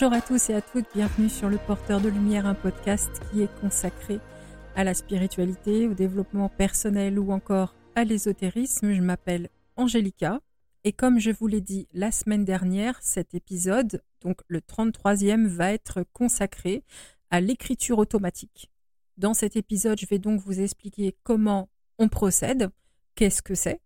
Bonjour à tous et à toutes, bienvenue sur Le Porteur de Lumière, un podcast qui est consacré à la spiritualité, au développement personnel ou encore à l'ésotérisme. Je m'appelle Angélica et comme je vous l'ai dit la semaine dernière, cet épisode, donc le 33e, va être consacré à l'écriture automatique. Dans cet épisode, je vais donc vous expliquer comment on procède, qu'est-ce que c'est,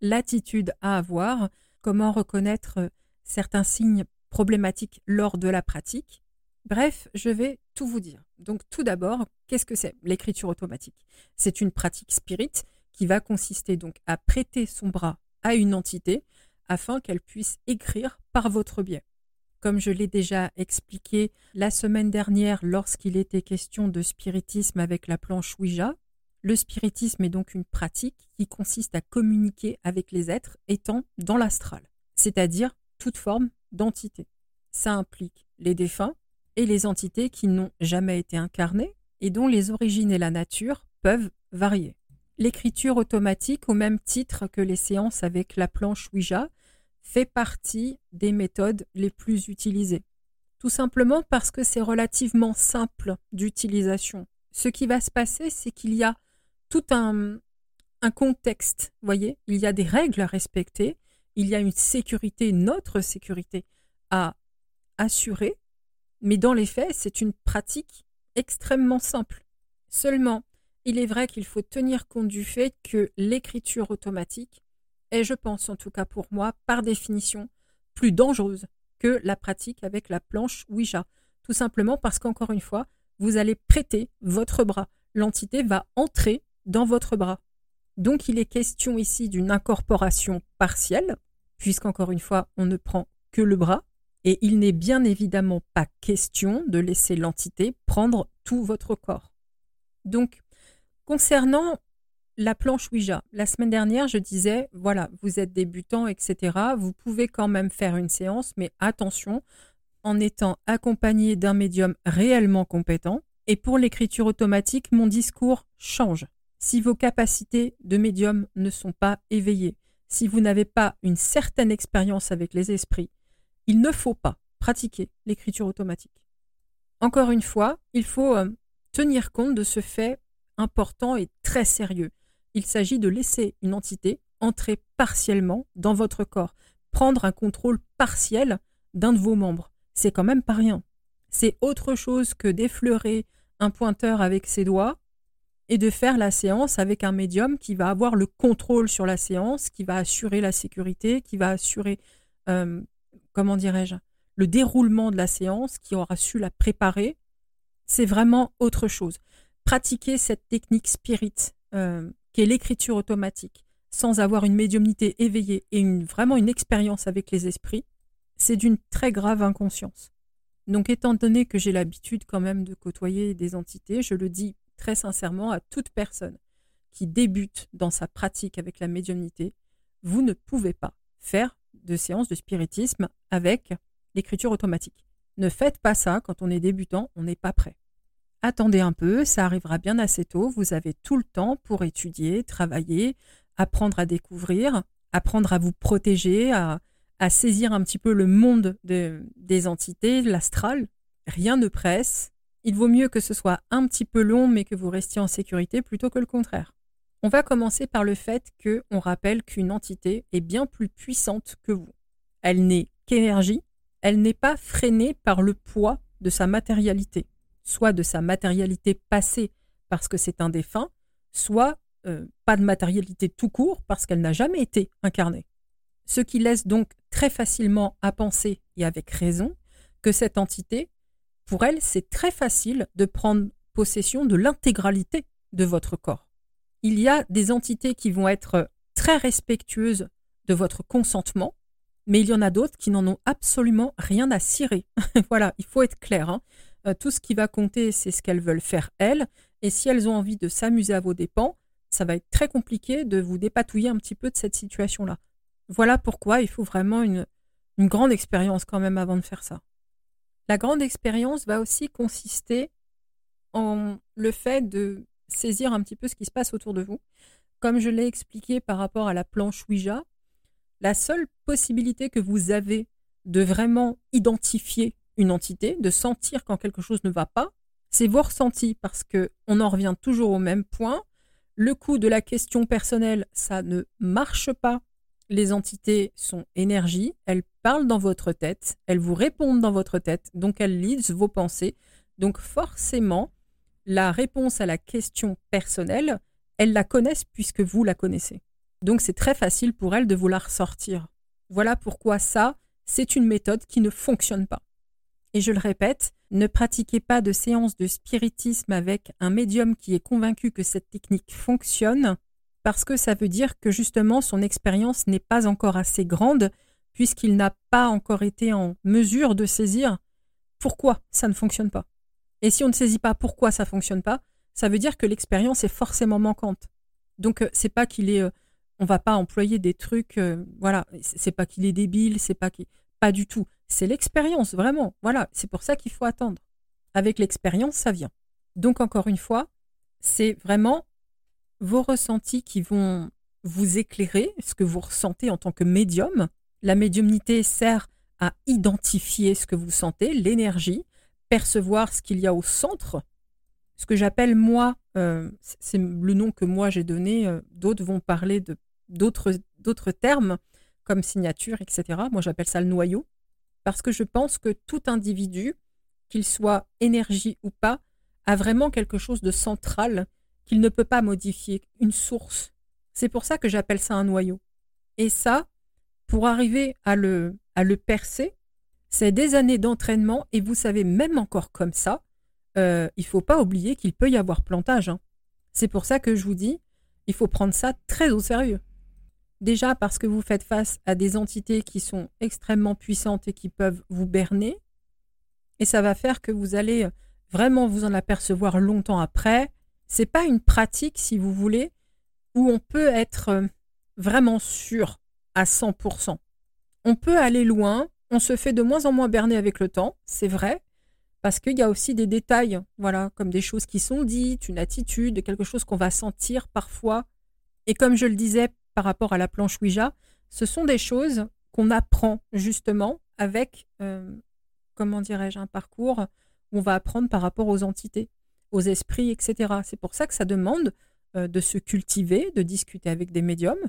l'attitude à avoir, comment reconnaître certains signes problématiques lors de la pratique. Bref, je vais tout vous dire. Donc tout d'abord, qu'est-ce que c'est l'écriture automatique? C'est une pratique spirit qui va consister donc à prêter son bras à une entité afin qu'elle puisse écrire par votre biais. Comme je l'ai déjà expliqué la semaine dernière lorsqu'il était question de spiritisme avec la planche Ouija, le spiritisme est donc une pratique qui consiste à communiquer avec les êtres étant dans l'astral, c'est-à-dire toute forme d'entité. Ça implique les défunts et les entités qui n'ont jamais été incarnées et dont les origines et la nature peuvent varier. L'écriture automatique, au même titre que les séances avec la planche Ouija, fait partie des méthodes les plus utilisées. Tout simplement parce que c'est relativement simple d'utilisation. Ce qui va se passer, c'est qu'il y a tout un, un contexte, voyez, il y a des règles à respecter, il y a une sécurité, notre sécurité à assurer, mais dans les faits, c'est une pratique extrêmement simple. Seulement, il est vrai qu'il faut tenir compte du fait que l'écriture automatique est, je pense en tout cas pour moi, par définition, plus dangereuse que la pratique avec la planche Ouija. Tout simplement parce qu'encore une fois, vous allez prêter votre bras. L'entité va entrer dans votre bras. Donc il est question ici d'une incorporation partielle, puisqu'encore une fois, on ne prend que le bras, et il n'est bien évidemment pas question de laisser l'entité prendre tout votre corps. Donc, concernant la planche Ouija, la semaine dernière, je disais, voilà, vous êtes débutant, etc. Vous pouvez quand même faire une séance, mais attention, en étant accompagné d'un médium réellement compétent. Et pour l'écriture automatique, mon discours change. Si vos capacités de médium ne sont pas éveillées, si vous n'avez pas une certaine expérience avec les esprits, il ne faut pas pratiquer l'écriture automatique. Encore une fois, il faut euh, tenir compte de ce fait important et très sérieux. Il s'agit de laisser une entité entrer partiellement dans votre corps, prendre un contrôle partiel d'un de vos membres. C'est quand même pas rien. C'est autre chose que d'effleurer un pointeur avec ses doigts et de faire la séance avec un médium qui va avoir le contrôle sur la séance, qui va assurer la sécurité, qui va assurer, euh, comment dirais-je, le déroulement de la séance, qui aura su la préparer. C'est vraiment autre chose. Pratiquer cette technique spirit, euh, qui est l'écriture automatique, sans avoir une médiumnité éveillée et vraiment une expérience avec les esprits, c'est d'une très grave inconscience. Donc étant donné que j'ai l'habitude quand même de côtoyer des entités, je le dis très sincèrement à toute personne qui débute dans sa pratique avec la médiumnité, vous ne pouvez pas faire de séance de spiritisme avec l'écriture automatique. Ne faites pas ça quand on est débutant, on n'est pas prêt. Attendez un peu, ça arrivera bien assez tôt, vous avez tout le temps pour étudier, travailler, apprendre à découvrir, apprendre à vous protéger, à, saisir un petit peu le monde des entités, l'astral. Rien ne presse, il vaut mieux que ce soit un petit peu long, mais que vous restiez en sécurité plutôt que le contraire. On va commencer par le fait que on rappelle qu'une entité est bien plus puissante que vous. Elle n'est qu'énergie, elle n'est pas freinée par le poids de sa matérialité, soit de sa matérialité passée parce que c'est un défunt, soit euh, pas de matérialité tout court parce qu'elle n'a jamais été incarnée. Ce qui laisse donc très facilement à penser, et avec raison, que cette entité pour elle, c'est très facile de prendre possession de l'intégralité de votre corps. Il y a des entités qui vont être très respectueuses de votre consentement, mais il y en a d'autres qui n'en ont absolument rien à cirer. voilà, il faut être clair. Hein. Euh, tout ce qui va compter, c'est ce qu'elles veulent faire elles, et si elles ont envie de s'amuser à vos dépens, ça va être très compliqué de vous dépatouiller un petit peu de cette situation-là. Voilà pourquoi il faut vraiment une, une grande expérience quand même avant de faire ça. La grande expérience va aussi consister en le fait de saisir un petit peu ce qui se passe autour de vous. Comme je l'ai expliqué par rapport à la planche Ouija, la seule possibilité que vous avez de vraiment identifier une entité, de sentir quand quelque chose ne va pas, c'est vos ressentis parce que on en revient toujours au même point. Le coup de la question personnelle, ça ne marche pas. Les entités sont énergie, elles parlent dans votre tête, elles vous répondent dans votre tête, donc elles lisent vos pensées. Donc forcément, la réponse à la question personnelle, elles la connaissent puisque vous la connaissez. Donc c'est très facile pour elles de vous la ressortir. Voilà pourquoi ça, c'est une méthode qui ne fonctionne pas. Et je le répète, ne pratiquez pas de séance de spiritisme avec un médium qui est convaincu que cette technique fonctionne, parce que ça veut dire que justement son expérience n'est pas encore assez grande, puisqu'il n'a pas encore été en mesure de saisir pourquoi ça ne fonctionne pas. Et si on ne saisit pas pourquoi ça ne fonctionne pas, ça veut dire que l'expérience est forcément manquante. Donc euh, c'est pas qu'il est, euh, on va pas employer des trucs, euh, voilà, c'est pas qu'il est débile, c'est pas qu'il, pas du tout. C'est l'expérience, vraiment. Voilà, c'est pour ça qu'il faut attendre. Avec l'expérience, ça vient. Donc, encore une fois, c'est vraiment vos ressentis qui vont vous éclairer, ce que vous ressentez en tant que médium. La médiumnité sert à identifier ce que vous sentez, l'énergie, percevoir ce qu'il y a au centre. Ce que j'appelle moi, euh, c'est le nom que moi j'ai donné, euh, d'autres vont parler d'autres termes comme signature, etc. Moi j'appelle ça le noyau parce que je pense que tout individu, qu'il soit énergie ou pas, a vraiment quelque chose de central qu'il ne peut pas modifier, une source. C'est pour ça que j'appelle ça un noyau. Et ça, pour arriver à le, à le percer, c'est des années d'entraînement et vous savez, même encore comme ça, euh, il ne faut pas oublier qu'il peut y avoir plantage. Hein. C'est pour ça que je vous dis, il faut prendre ça très au sérieux. Déjà parce que vous faites face à des entités qui sont extrêmement puissantes et qui peuvent vous berner. Et ça va faire que vous allez vraiment vous en apercevoir longtemps après. C'est pas une pratique, si vous voulez, où on peut être euh, vraiment sûr à 100%. On peut aller loin, on se fait de moins en moins berner avec le temps, c'est vrai, parce qu'il y a aussi des détails, voilà, comme des choses qui sont dites, une attitude, quelque chose qu'on va sentir parfois. Et comme je le disais par rapport à la planche Ouija, ce sont des choses qu'on apprend justement avec, euh, comment dirais-je, un parcours où on va apprendre par rapport aux entités, aux esprits, etc. C'est pour ça que ça demande euh, de se cultiver, de discuter avec des médiums,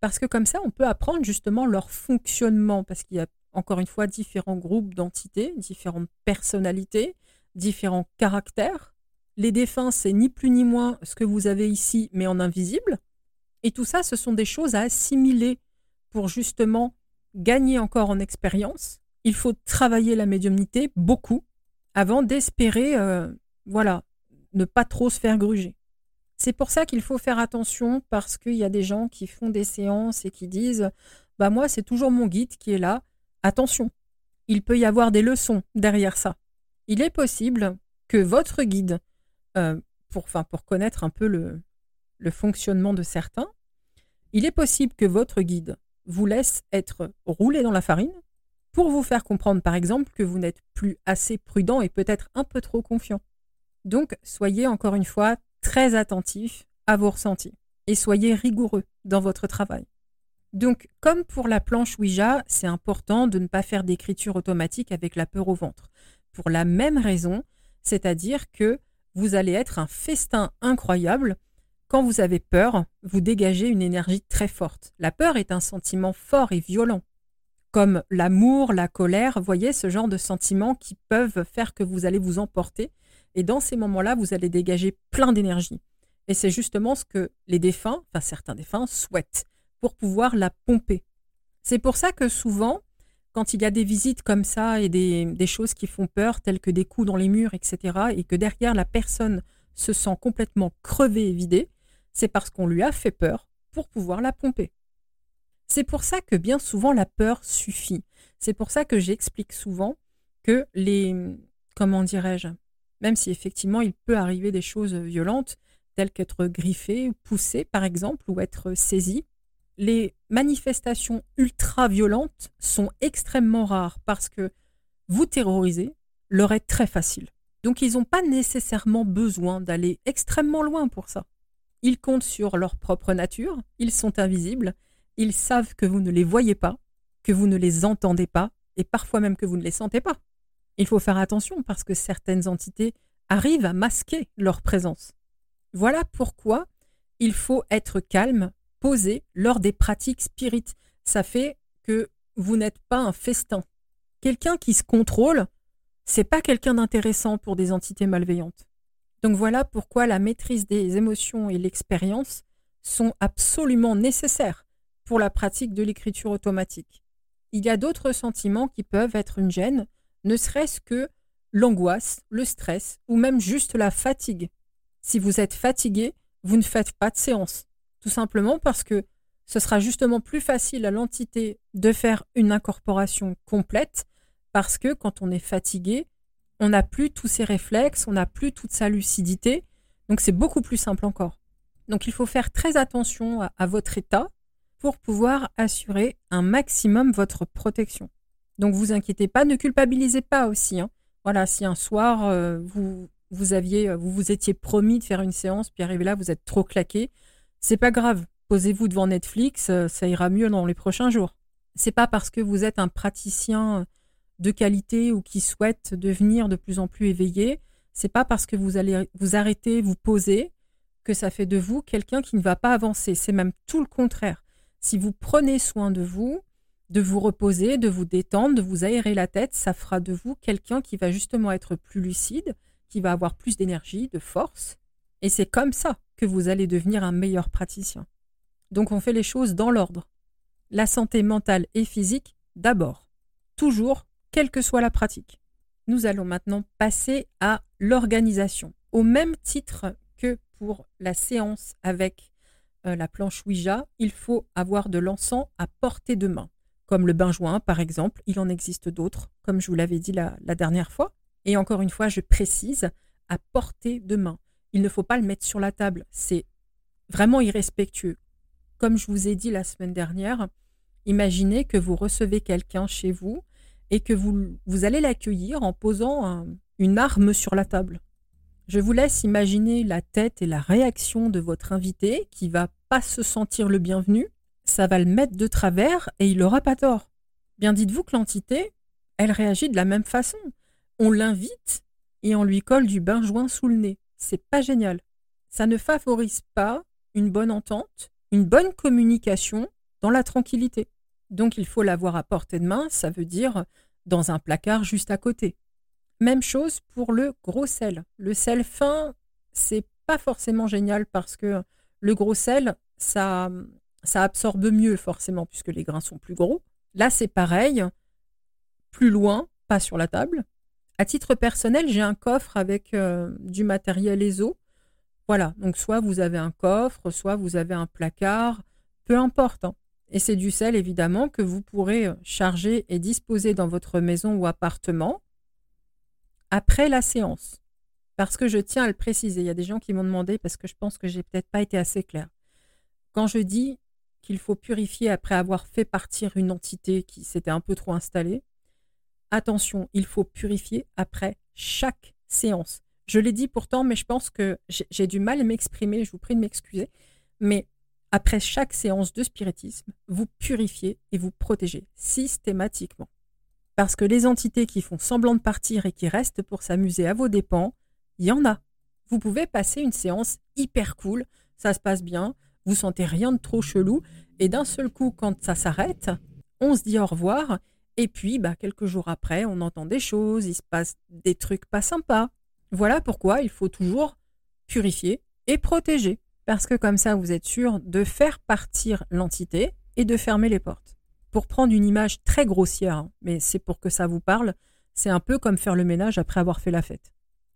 parce que comme ça, on peut apprendre justement leur fonctionnement, parce qu'il y a encore une fois différents groupes d'entités, différentes personnalités, différents caractères. Les défunts, c'est ni plus ni moins ce que vous avez ici, mais en invisible. Et tout ça, ce sont des choses à assimiler pour justement gagner encore en expérience. Il faut travailler la médiumnité beaucoup avant d'espérer, euh, voilà, ne pas trop se faire gruger. C'est pour ça qu'il faut faire attention parce qu'il y a des gens qui font des séances et qui disent Bah, moi, c'est toujours mon guide qui est là. Attention, il peut y avoir des leçons derrière ça. Il est possible que votre guide, euh, pour, pour connaître un peu le fonctionnement de certains, il est possible que votre guide vous laisse être roulé dans la farine pour vous faire comprendre par exemple que vous n'êtes plus assez prudent et peut-être un peu trop confiant. Donc soyez encore une fois très attentif à vos ressentis et soyez rigoureux dans votre travail. Donc comme pour la planche Ouija, c'est important de ne pas faire d'écriture automatique avec la peur au ventre. Pour la même raison, c'est-à-dire que vous allez être un festin incroyable quand vous avez peur, vous dégagez une énergie très forte. La peur est un sentiment fort et violent. Comme l'amour, la colère, voyez ce genre de sentiments qui peuvent faire que vous allez vous emporter. Et dans ces moments-là, vous allez dégager plein d'énergie. Et c'est justement ce que les défunts, enfin certains défunts, souhaitent pour pouvoir la pomper. C'est pour ça que souvent, quand il y a des visites comme ça et des, choses qui font peur, telles que des coups dans les murs, etc., et que derrière la personne se sent complètement crevée et vidée, c'est parce qu'on lui a fait peur pour pouvoir la pomper. C'est pour ça que bien souvent la peur suffit. C'est pour ça que j'explique souvent que les comment dirais-je même si effectivement il peut arriver des choses violentes telles qu'être griffé, poussé par exemple ou être saisi, les manifestations ultra violentes sont extrêmement rares parce que vous terroriser leur est très facile. Donc ils n'ont pas nécessairement besoin d'aller extrêmement loin pour ça. Ils comptent sur leur propre nature, ils sont invisibles, ils savent que vous ne les voyez pas, que vous ne les entendez pas, et parfois même que vous ne les sentez pas. Il faut faire attention parce que certaines entités arrivent à masquer leur présence. Voilà pourquoi il faut être calme, posé lors des pratiques spirites. Ça fait que vous n'êtes pas un festin. Quelqu'un qui se contrôle, c'est pas quelqu'un d'intéressant pour des entités malveillantes. Donc voilà pourquoi la maîtrise des émotions et l'expérience sont absolument nécessaires pour la pratique de l'écriture automatique. Il y a d'autres sentiments qui peuvent être une gêne, ne serait-ce que l'angoisse, le stress ou même juste la fatigue. Si vous êtes fatigué, vous ne faites pas de séance. Tout simplement parce que ce sera justement plus facile à l'entité de faire une incorporation complète parce que quand on est fatigué, on n'a plus tous ses réflexes, on n'a plus toute sa lucidité. Donc c'est beaucoup plus simple encore. Donc il faut faire très attention à, votre état pour pouvoir assurer un maximum votre protection. Donc vous inquiétez pas, ne culpabilisez pas aussi. Hein. Voilà, si un soir euh, vous vous aviez euh, vous vous étiez promis de faire une séance, puis arrivé là vous êtes trop claqué, c'est pas grave. Posez-vous devant Netflix, euh, ça ira mieux dans les prochains jours. C'est pas parce que vous êtes un praticien de qualité ou qui souhaite devenir de plus en plus éveillé, c'est pas parce que vous allez vous arrêter, vous poser, que ça fait de vous quelqu'un qui ne va pas avancer. C'est même tout le contraire. Si vous prenez soin de vous, de vous reposer, de vous détendre, de vous aérer la tête, ça fera de vous quelqu'un qui va justement être plus lucide, qui va avoir plus d'énergie, de force. Et c'est comme ça que vous allez devenir un meilleur praticien. Donc on fait les choses dans l'ordre. La santé mentale et physique d'abord. Toujours quelle que soit la pratique. Nous allons maintenant passer à l'organisation. Au même titre que pour la séance avec euh, la planche Ouija, il faut avoir de l'encens à portée de main, comme le bain-joint par exemple. Il en existe d'autres, comme je vous l'avais dit la, dernière fois. Et encore une fois, je précise, à portée de main. Il ne faut pas le mettre sur la table, c'est vraiment irrespectueux. Comme je vous ai dit la semaine dernière, imaginez que vous recevez quelqu'un chez vous et que vous, vous allez l'accueillir en posant une arme sur la table. Je vous laisse imaginer la tête et la réaction de votre invité qui va pas se sentir le bienvenu, ça va le mettre de travers et il n'aura pas tort. Bien dites-vous que l'entité, elle réagit de la même façon. On l'invite et on lui colle du bain-joint sous le nez. C'est pas génial. Ça ne favorise pas une bonne entente, une bonne communication dans la tranquillité. Donc il faut l'avoir à portée de main, ça veut dire dans un placard juste à côté. Même chose pour le gros sel. Le sel fin, c'est pas forcément génial parce que le gros sel, ça, ça absorbe mieux forcément puisque les grains sont plus gros. Là, c'est pareil, plus loin, pas sur la table. À titre personnel, j'ai un coffre avec euh, du matériel ESO. Voilà, donc soit vous avez un coffre, soit vous avez un placard, peu importe. Hein. Et c'est du sel, évidemment, que vous pourrez euh, charger et disposer dans votre maison ou appartement après la séance. Parce que je tiens à le préciser, il y a des gens qui m'ont demandé parce que je pense que j'ai peut-être pas été assez clair. Quand je dis qu'il faut purifier après avoir fait partir une entité qui s'était un peu trop installée, attention, il faut purifier après chaque séance. Je l'ai dit pourtant, mais je pense que j'ai du mal à m'exprimer, je vous prie de m'excuser, mais après chaque séance de spiritisme, vous purifiez et vous protégez systématiquement. Parce que les entités qui font semblant de partir et qui restent pour s'amuser à vos dépens, il y en a. Vous pouvez passer une séance hyper cool, ça se passe bien, vous sentez rien de trop chelou, et d'un seul coup, quand ça s'arrête, on se dit au revoir, et puis bah, quelques jours après, on entend des choses, il se passe des trucs pas sympas. Voilà pourquoi il faut toujours purifier et protéger parce que comme ça, vous êtes sûr de faire partir l'entité et de fermer les portes. Pour prendre une image très grossière, hein, mais c'est pour que ça vous parle, c'est un peu comme faire le ménage après avoir fait la fête.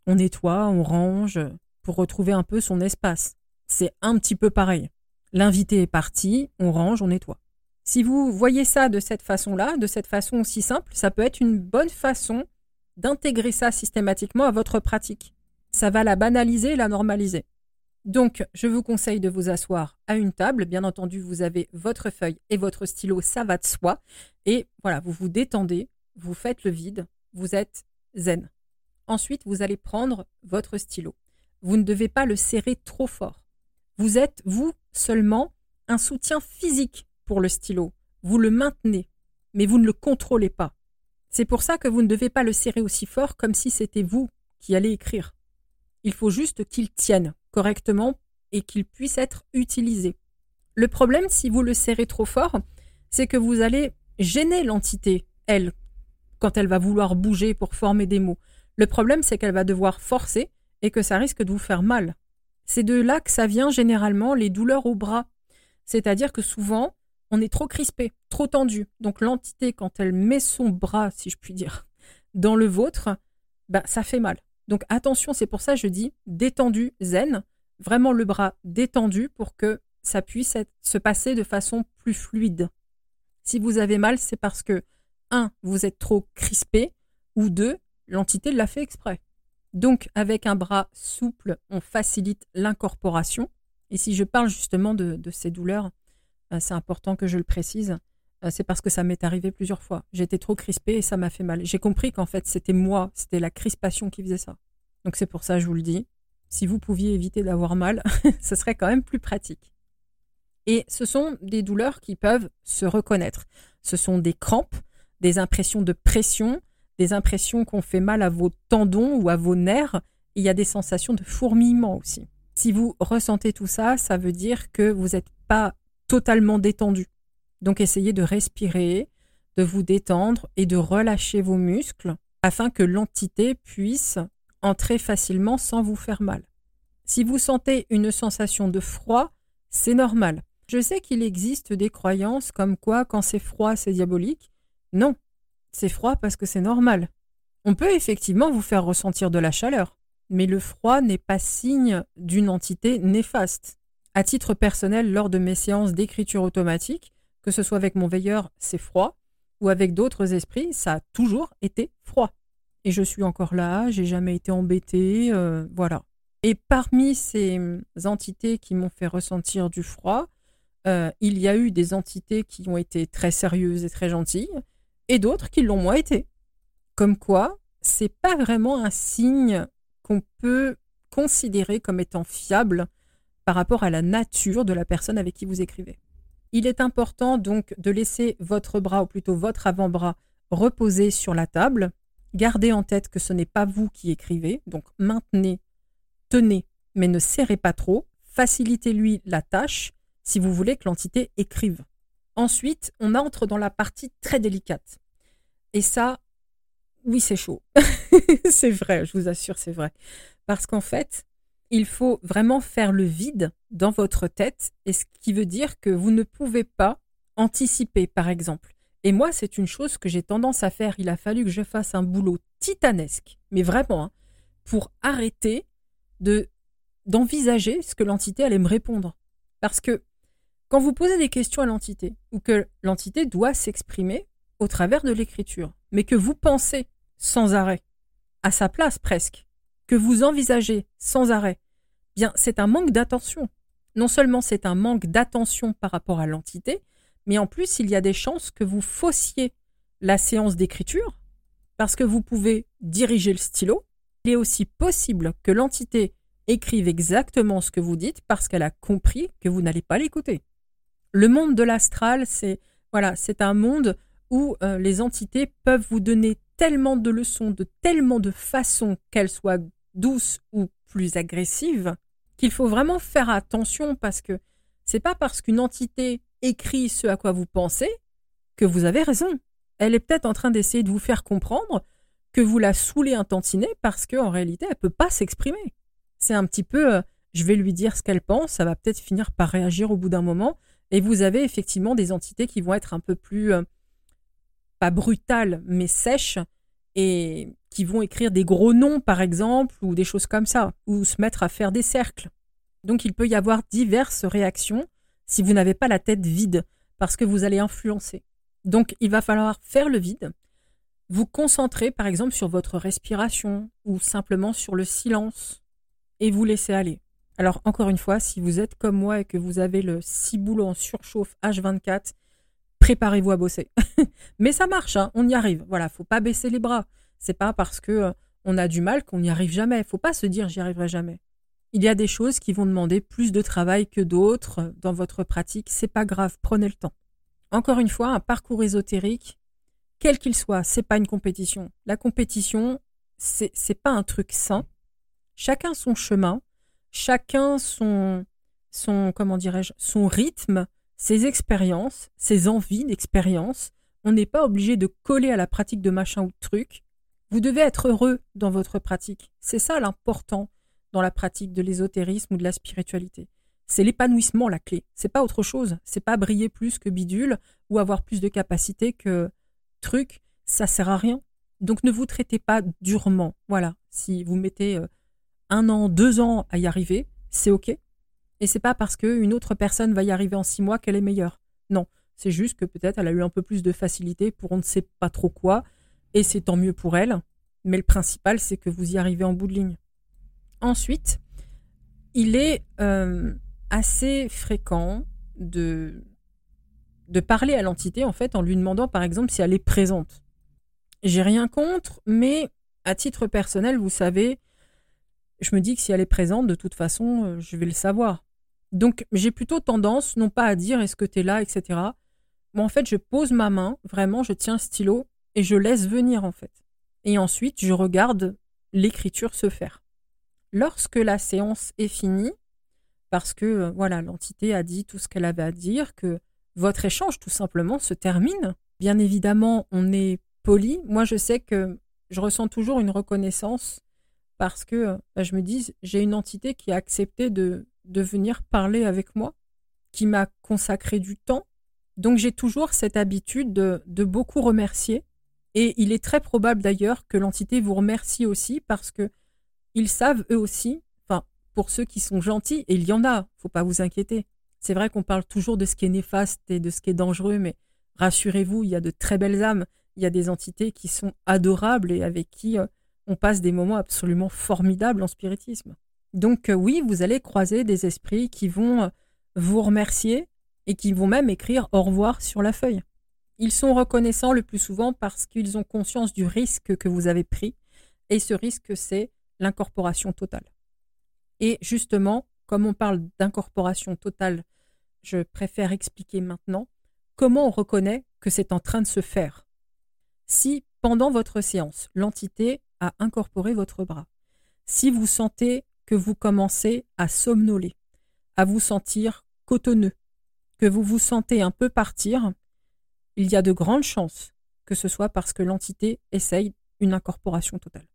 On nettoie, on range, pour retrouver un peu son espace. C'est un petit peu pareil. L'invité est parti, on range, on nettoie. Si vous voyez ça de cette façon-là, de cette façon aussi simple, ça peut être une bonne façon d'intégrer ça systématiquement à votre pratique. Ça va la banaliser, la normaliser. Donc, je vous conseille de vous asseoir à une table. Bien entendu, vous avez votre feuille et votre stylo, ça va de soi. Et voilà, vous vous détendez, vous faites le vide, vous êtes zen. Ensuite, vous allez prendre votre stylo. Vous ne devez pas le serrer trop fort. Vous êtes, vous, seulement un soutien physique pour le stylo. Vous le maintenez, mais vous ne le contrôlez pas. C'est pour ça que vous ne devez pas le serrer aussi fort comme si c'était vous qui allez écrire. Il faut juste qu'il tienne correctement et qu'il puisse être utilisé. Le problème, si vous le serrez trop fort, c'est que vous allez gêner l'entité, elle, quand elle va vouloir bouger pour former des mots. Le problème, c'est qu'elle va devoir forcer et que ça risque de vous faire mal. C'est de là que ça vient généralement les douleurs au bras. C'est-à-dire que souvent, on est trop crispé, trop tendu. Donc l'entité, quand elle met son bras, si je puis dire, dans le vôtre, bah, ça fait mal. Donc attention, c'est pour ça que je dis détendu, zen, vraiment le bras détendu pour que ça puisse se passer de façon plus fluide. Si vous avez mal, c'est parce que, un, vous êtes trop crispé, ou deux, l'entité l'a fait exprès. Donc, avec un bras souple, on facilite l'incorporation. Et si je parle justement de, ces douleurs, euh, c'est important que je le précise. Euh, c'est parce que ça m'est arrivé plusieurs fois. J'étais trop crispée et ça m'a fait mal. J'ai compris qu'en fait, c'était moi, c'était la crispation qui faisait ça. Donc, c'est pour ça, je vous le dis. Si vous pouviez éviter d'avoir mal, ce serait quand même plus pratique. Et ce sont des douleurs qui peuvent se reconnaître. Ce sont des crampes, des impressions de pression, des impressions qu'on fait mal à vos tendons ou à vos nerfs. Il y a des sensations de fourmillement aussi. Si vous ressentez tout ça, ça veut dire que vous n'êtes pas totalement détendu. Donc essayez de respirer, de vous détendre et de relâcher vos muscles afin que l'entité puisse entrer facilement sans vous faire mal. Si vous sentez une sensation de froid, c'est normal. Je sais qu'il existe des croyances comme quoi quand c'est froid, c'est diabolique. Non, c'est froid parce que c'est normal. On peut effectivement vous faire ressentir de la chaleur, mais le froid n'est pas signe d'une entité néfaste. À titre personnel, lors de mes séances d'écriture automatique, que ce soit avec mon veilleur, c'est froid, ou avec d'autres esprits, ça a toujours été froid. Et je suis encore là, j'ai jamais été embêtée, euh, voilà. Et parmi ces entités qui m'ont fait ressentir du froid, euh, il y a eu des entités qui ont été très sérieuses et très gentilles, et d'autres qui l'ont moins été. Comme quoi, c'est pas vraiment un signe qu'on peut considérer comme étant fiable par rapport à la nature de la personne avec qui vous écrivez. Il est important donc de laisser votre bras, ou plutôt votre avant-bras, reposer sur la table. Gardez en tête que ce n'est pas vous qui écrivez, donc maintenez, tenez, mais ne serrez pas trop. Facilitez-lui la tâche si vous voulez que l'entité écrive. Ensuite, on entre dans la partie très délicate. Et ça, oui, c'est chaud. c'est vrai, je vous assure, c'est vrai. Parce qu'en fait, il faut vraiment faire le vide dans votre tête, et ce qui veut dire que vous ne pouvez pas anticiper, par exemple. Et moi, c'est une chose que j'ai tendance à faire. Il a fallu que je fasse un boulot titanesque, mais vraiment, hein, pour arrêter de d'envisager ce que l'entité allait me répondre. Parce que quand vous posez des questions à l'entité, ou que l'entité doit s'exprimer au travers de l'écriture, mais que vous pensez sans arrêt, à sa place presque, que vous envisagez sans arrêt, bien c'est un manque d'attention. Non seulement c'est un manque d'attention par rapport à l'entité, mais en plus il y a des chances que vous faussiez la séance d'écriture, parce que vous pouvez diriger le stylo. Il est aussi possible que l'entité écrive exactement ce que vous dites parce qu'elle a compris que vous n'allez pas l'écouter. Le monde de l'astral, c'est voilà, c'est un monde où euh, les entités peuvent vous donner tellement de leçons, de tellement de façons qu'elles soient douces ou plus agressives, qu'il faut vraiment faire attention parce que c'est pas parce qu'une entité écrit ce à quoi vous pensez que vous avez raison. Elle est peut-être en train d'essayer de vous faire comprendre que vous la saoulez un tantinet parce qu'en réalité, elle peut pas s'exprimer. C'est un petit peu, euh, je vais lui dire ce qu'elle pense, ça va peut-être finir par réagir au bout d'un moment, et vous avez effectivement des entités qui vont être un peu plus, euh, pas brutales, mais sèches, et qui vont écrire des gros noms, par exemple, ou des choses comme ça, ou se mettre à faire des cercles. Donc il peut y avoir diverses réactions si vous n'avez pas la tête vide, parce que vous allez influencer. Donc il va falloir faire le vide, vous concentrer par exemple sur votre respiration ou simplement sur le silence et vous laisser aller. Alors encore une fois, si vous êtes comme moi et que vous avez le ciboulot en surchauffe H24, préparez-vous à bosser. Mais ça marche, hein, on y arrive. Voilà, faut pas baisser les bras. C'est pas parce que euh, on a du mal qu'on n'y arrive jamais. Faut pas se dire j'y arriverai jamais. Il y a des choses qui vont demander plus de travail que d'autres dans votre pratique. C'est pas grave, prenez le temps. Encore une fois, un parcours ésotérique, quel qu'il soit, c'est pas une compétition. La compétition, c'est c'est pas un truc sain. Chacun son chemin, chacun son son comment dirais-je, son rythme, ses expériences, ses envies d'expérience. On n'est pas obligé de coller à la pratique de machin ou de truc. Vous devez être heureux dans votre pratique. C'est ça l'important dans la pratique de l'ésotérisme ou de la spiritualité. C'est l'épanouissement la clé. C'est pas autre chose. C'est pas briller plus que bidule ou avoir plus de capacité que truc. Ça sert à rien. Donc ne vous traitez pas durement. Voilà. Si vous mettez euh, un an, deux ans à y arriver, c'est ok. Et c'est pas parce qu'une autre personne va y arriver en six mois qu'elle est meilleure. Non. C'est juste que peut-être elle a eu un peu plus de facilité pour on ne sait pas trop quoi. Et c'est tant mieux pour elle. Mais le principal, c'est que vous y arrivez en bout de ligne. Ensuite, il est euh, assez fréquent de, de parler à l'entité en fait en lui demandant par exemple si elle est présente. J'ai rien contre, mais à titre personnel, vous savez, je me dis que si elle est présente, de toute façon, euh, je vais le savoir. Donc j'ai plutôt tendance non pas à dire est-ce que tu es là, etc. Mais en fait, je pose ma main, vraiment, je tiens un stylo et je laisse venir en fait. Et ensuite, je regarde l'écriture se faire. Lorsque la séance est finie, parce que euh, voilà, l'entité a dit tout ce qu'elle avait à dire, que votre échange tout simplement se termine. Bien évidemment, on est poli. Moi, je sais que je ressens toujours une reconnaissance parce que euh, bah, je me dis, j'ai une entité qui a accepté de, venir parler avec moi, qui m'a consacré du temps. Donc j'ai toujours cette habitude de, beaucoup remercier. Et il est très probable d'ailleurs que l'entité vous remercie aussi parce que ils savent eux aussi pour ceux qui sont gentils, et il y en a, faut pas vous inquiéter. C'est vrai qu'on parle toujours de ce qui est néfaste et de ce qui est dangereux, mais rassurez-vous, il y a de très belles âmes, il y a des entités qui sont adorables et avec qui euh, on passe des moments absolument formidables en spiritisme. Donc euh, oui, vous allez croiser des esprits qui vont euh, vous remercier et qui vont même écrire au revoir sur la feuille. Ils sont reconnaissants le plus souvent parce qu'ils ont conscience du risque que vous avez pris, et ce risque, c'est l'incorporation totale. Et justement, comme on parle d'incorporation totale, je préfère expliquer maintenant comment on reconnaît que c'est en train de se faire. Si, pendant votre séance, l'entité a incorporé votre bras, si vous sentez que vous commencez à somnoler, à vous sentir cotonneux, que vous vous sentez un peu partir, il y a de grandes chances que ce soit parce que l'entité essaye une incorporation totale.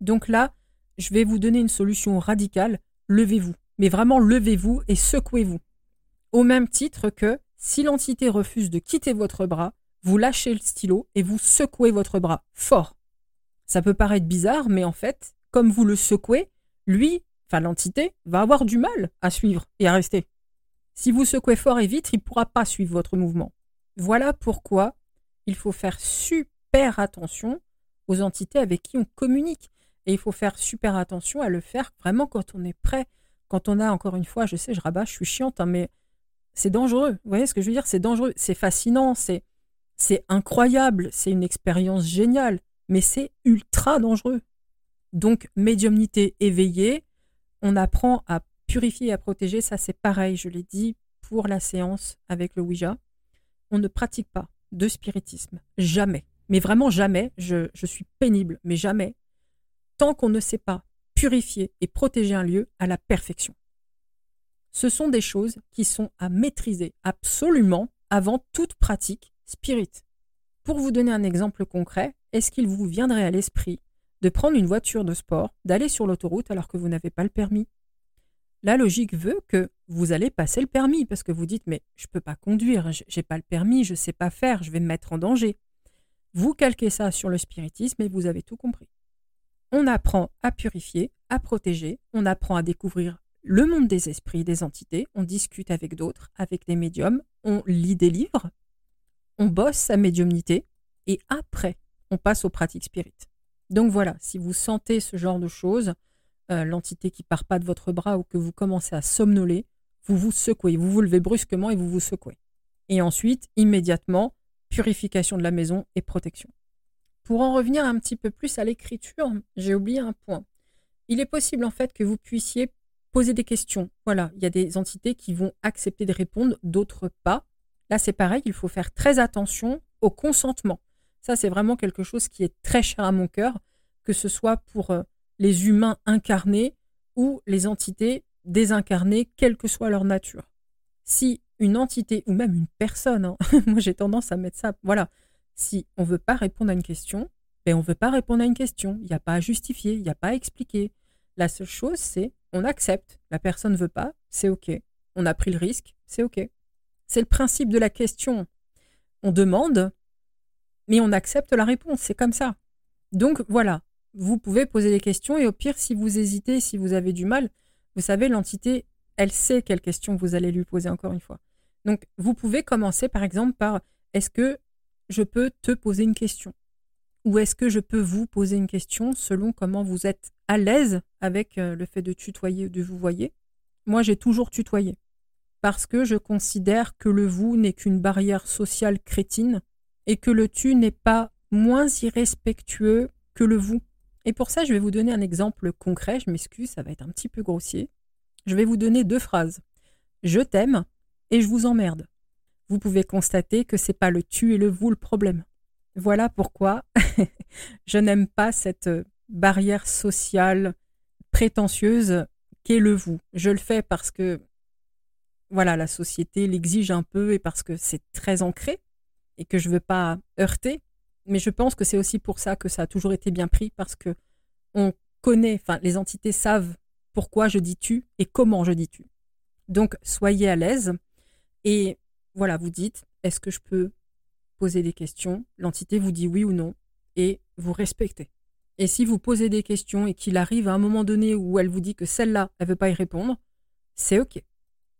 Donc là, je vais vous donner une solution radicale, levez-vous. Mais vraiment, levez-vous et secouez-vous. Au même titre que si l'entité refuse de quitter votre bras, vous lâchez le stylo et vous secouez votre bras fort. Ça peut paraître bizarre, mais en fait, comme vous le secouez, lui, enfin l'entité, va avoir du mal à suivre et à rester. Si vous secouez fort et vite, il ne pourra pas suivre votre mouvement. Voilà pourquoi il faut faire super attention aux entités avec qui on communique. Et il faut faire super attention à le faire vraiment quand on est prêt. Quand on a, encore une fois, je sais, je rabats, je suis chiante, hein, mais c'est dangereux. Vous voyez ce que je veux dire? C'est dangereux, c'est fascinant, c'est, c'est incroyable, c'est une expérience géniale, mais c'est ultra dangereux. Donc, médiumnité éveillée, on apprend à purifier et à protéger, ça c'est pareil, je l'ai dit pour la séance avec le Ouija. On ne pratique pas de spiritisme, jamais. Mais vraiment jamais, je, je suis pénible, mais jamais tant qu'on ne sait pas purifier et protéger un lieu à la perfection. Ce sont des choses qui sont à maîtriser absolument avant toute pratique spirit. Pour vous donner un exemple concret, est-ce qu'il vous viendrait à l'esprit de prendre une voiture de sport, d'aller sur l'autoroute alors que vous n'avez pas le permis? La logique veut que vous allez passer le permis parce que vous dites mais je ne peux pas conduire, j'ai pas le permis, je ne sais pas faire, je vais me mettre en danger. Vous calquez ça sur le spiritisme et vous avez tout compris on apprend à purifier, à protéger, on apprend à découvrir le monde des esprits, des entités, on discute avec d'autres, avec des médiums, on lit des livres, on bosse sa médiumnité, et après, on passe aux pratiques spirites. Donc voilà, si vous sentez ce genre de choses, euh, l'entité qui part pas de votre bras ou que vous commencez à somnoler, vous vous secouez, vous vous levez brusquement et vous vous secouez. Et ensuite, immédiatement, purification de la maison et protection. Pour en revenir un petit peu plus à l'écriture, j'ai oublié un point. Il est possible en fait que vous puissiez poser des questions. Voilà, il y a des entités qui vont accepter de répondre, d'autres pas. Là, c'est pareil, il faut faire très attention au consentement. Ça, c'est vraiment quelque chose qui est très cher à mon cœur, que ce soit pour euh, les humains incarnés ou les entités désincarnées, quelle que soit leur nature. Si une entité ou même une personne, hein, moi j'ai tendance à mettre ça, voilà, si on ne veut pas répondre à une question, ben on ne veut pas répondre à une question. Il n'y a pas à justifier, il n'y a pas à expliquer. La seule chose, c'est on accepte. La personne ne veut pas, c'est OK. On a pris le risque, c'est OK. C'est le principe de la question. On demande, mais on accepte la réponse. C'est comme ça. Donc voilà, vous pouvez poser des questions et au pire, si vous hésitez, si vous avez du mal, vous savez, l'entité, elle sait quelles questions vous allez lui poser encore une fois. Donc vous pouvez commencer par exemple par est-ce que je peux te poser une question? Ou est-ce que je peux vous poser une question selon comment vous êtes à l'aise avec euh, le fait de tutoyer ou de vous voyer Moi, j'ai toujours tutoyé parce que je considère que le vous n'est qu'une barrière sociale crétine et que le tu n'est pas moins irrespectueux que le vous. Et pour ça, je vais vous donner un exemple concret. Je m'excuse, ça va être un petit peu grossier. Je vais vous donner deux phrases. Je t'aime et je vous emmerde vous pouvez constater que c'est pas le tu et le vous le problème. Voilà pourquoi je n'aime pas cette barrière sociale prétentieuse qu'est le vous. Je le fais parce que voilà, la société l'exige un peu et parce que c'est très ancré et que je veux pas heurter, mais je pense que c'est aussi pour ça que ça a toujours été bien pris parce que on connaît, enfin les entités savent pourquoi je dis tu et comment je dis tu. Donc soyez à l'aise et voilà, vous dites, est-ce que je peux poser des questions? L'entité vous dit oui ou non et vous respectez. Et si vous posez des questions et qu'il arrive à un moment donné où elle vous dit que celle-là, elle ne veut pas y répondre, c'est OK.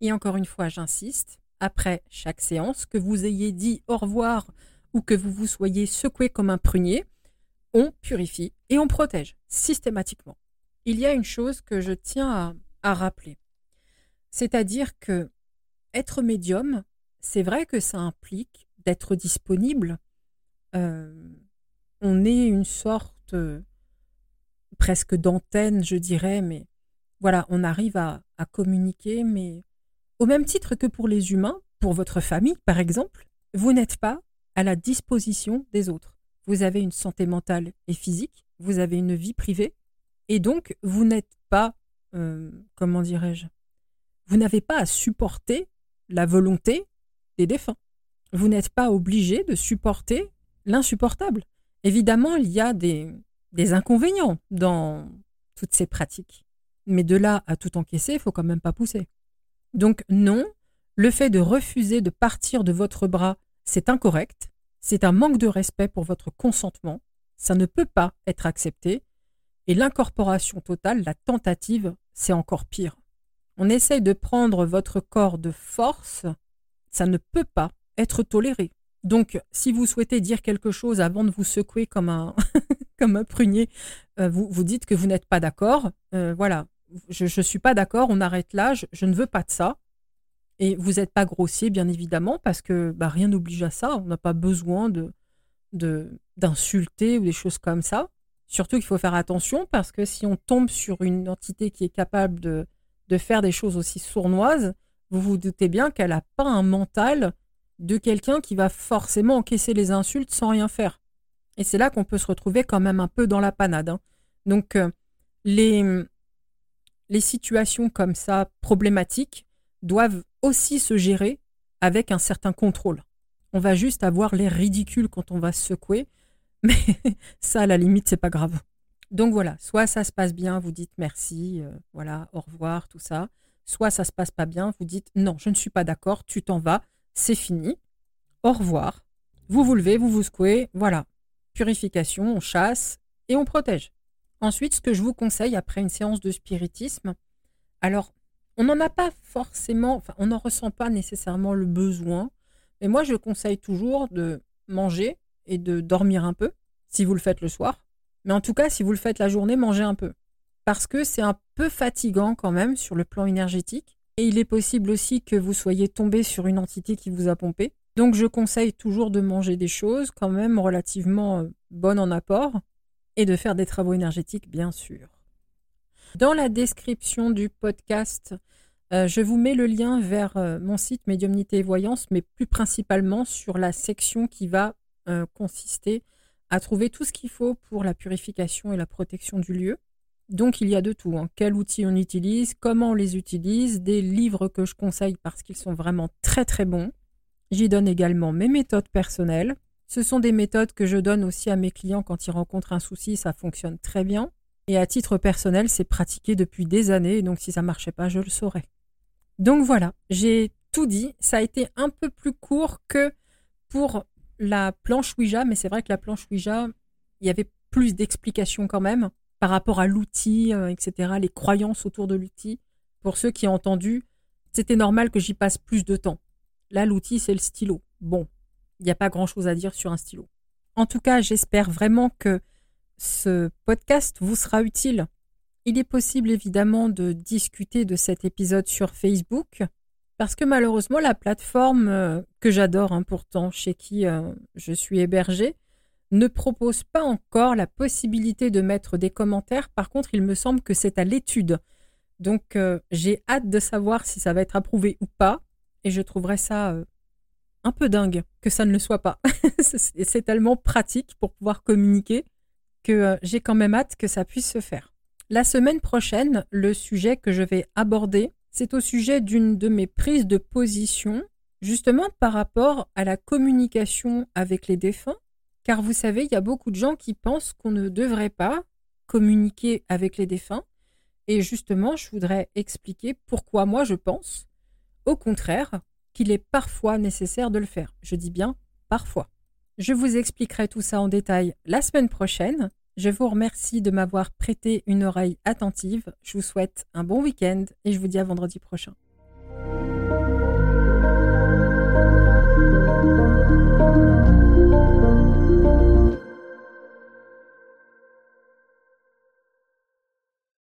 Et encore une fois, j'insiste, après chaque séance, que vous ayez dit au revoir ou que vous vous soyez secoué comme un prunier, on purifie et on protège systématiquement. Il y a une chose que je tiens à, rappeler, c'est-à-dire que être médium, c'est vrai que ça implique d'être disponible. Euh, on est une sorte euh, presque d'antenne, je dirais, mais voilà, on arrive à, communiquer, mais au même titre que pour les humains, pour votre famille, par exemple, vous n'êtes pas à la disposition des autres. Vous avez une santé mentale et physique, vous avez une vie privée, et donc vous n'êtes pas, euh, comment dirais-je, vous n'avez pas à supporter la volonté défunts. Vous n'êtes pas obligé de supporter l'insupportable. Évidemment, il y a des, des inconvénients dans toutes ces pratiques. Mais de là à tout encaisser, il faut quand même pas pousser. Donc non, le fait de refuser de partir de votre bras, c'est incorrect, c'est un manque de respect pour votre consentement, ça ne peut pas être accepté, et l'incorporation totale, la tentative, c'est encore pire. On essaye de prendre votre corps de force ça ne peut pas être toléré. Donc, si vous souhaitez dire quelque chose avant de vous secouer comme un, comme un prunier, euh, vous, vous dites que vous n'êtes pas d'accord. Euh, voilà, je ne suis pas d'accord, on arrête là, je, ne veux pas de ça. Et vous n'êtes pas grossier, bien évidemment, parce que bah, rien n'oblige à ça. On n'a pas besoin de d'insulter ou des choses comme ça. Surtout qu'il faut faire attention parce que si on tombe sur une entité qui est capable de, de faire des choses aussi sournoises, vous vous doutez bien qu'elle n'a pas un mental de quelqu'un qui va forcément encaisser les insultes sans rien faire. Et c'est là qu'on peut se retrouver quand même un peu dans la panade. Hein. Donc, euh, les, les situations comme ça, problématiques, doivent aussi se gérer avec un certain contrôle. On va juste avoir les ridicules quand on va se secouer, mais ça, à la limite, c'est pas grave. Donc voilà, soit ça se passe bien, vous dites merci, euh, voilà, au revoir, tout ça. Soit ça se passe pas bien, vous dites non, je ne suis pas d'accord, tu t'en vas, c'est fini. Au revoir. Vous vous levez, vous vous secouez, voilà. Purification, on chasse et on protège. Ensuite, ce que je vous conseille après une séance de spiritisme, alors on n'en a pas forcément, enfin on n'en ressent pas nécessairement le besoin, mais moi je conseille toujours de manger et de dormir un peu, si vous le faites le soir. Mais en tout cas, si vous le faites la journée, mangez un peu parce que c'est un peu fatigant quand même sur le plan énergétique. Et il est possible aussi que vous soyez tombé sur une entité qui vous a pompé. Donc je conseille toujours de manger des choses quand même relativement euh, bonnes en apport et de faire des travaux énergétiques bien sûr. Dans la description du podcast, euh, je vous mets le lien vers euh, mon site Médiumnité et Voyance, mais plus principalement sur la section qui va euh, consistait à trouver tout ce qu'il faut pour la purification et la protection du lieu. Donc il y a de tout, hein. quel outil on utilise, comment on les utilise, des livres que je conseille parce qu'ils sont vraiment très très bons. J'y donne également mes méthodes personnelles. Ce sont des méthodes que je donne aussi à mes clients quand ils rencontrent un souci, ça fonctionne très bien. Et à titre personnel, c'est pratiqué depuis des années, donc si ça marchait pas, je le saurais. Donc voilà, j'ai tout dit. Ça a été un peu plus court que pour la planche Ouija, mais c'est vrai que la planche Ouija, il y avait plus d'explications quand même par rapport à l'outil, euh, etc., les croyances autour de l'outil. Pour ceux qui ont entendu, c'était normal que j'y passe plus de temps. Là, l'outil, c'est le stylo. Bon, il n'y a pas grand-chose à dire sur un stylo. En tout cas, j'espère vraiment que ce podcast vous sera utile. Il est possible évidemment de discuter de cet épisode sur Facebook, parce que malheureusement, la plateforme euh, que j'adore hein, pourtant, chez qui euh, je suis hébergée, ne propose pas encore la possibilité de mettre des commentaires. Par contre, il me semble que c'est à l'étude. Donc, euh, j'ai hâte de savoir si ça va être approuvé ou pas. Et je trouverais ça un peu dingue que ça ne le soit pas. c'est tellement pratique pour pouvoir communiquer que euh, j'ai quand même hâte que ça puisse se faire. La semaine prochaine, le sujet que je vais aborder, c'est au sujet d'une de mes prises de position, justement par rapport à la communication avec les défunts car vous savez, il y a beaucoup de gens qui pensent qu'on ne devrait pas communiquer avec les défunts. Et justement, je voudrais expliquer pourquoi moi je pense, au contraire, qu'il est parfois nécessaire de le faire. Je dis bien parfois. Je vous expliquerai tout ça en détail la semaine prochaine. Je vous remercie de m'avoir prêté une oreille attentive. Je vous souhaite un bon week-end et je vous dis à vendredi prochain.